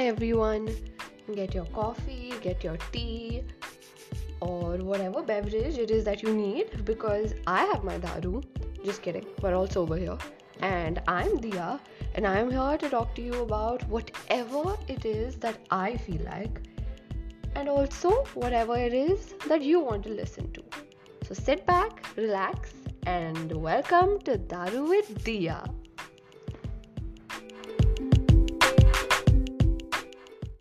Hi everyone. Get your coffee, get your tea, or whatever beverage it is that you need because I have my daru. Just kidding, we're all sober here. And I'm Dia, and I'm here to talk to you about whatever it is that I feel like, and also whatever it is that you want to listen to. So sit back, relax, and welcome to Daru with Dia.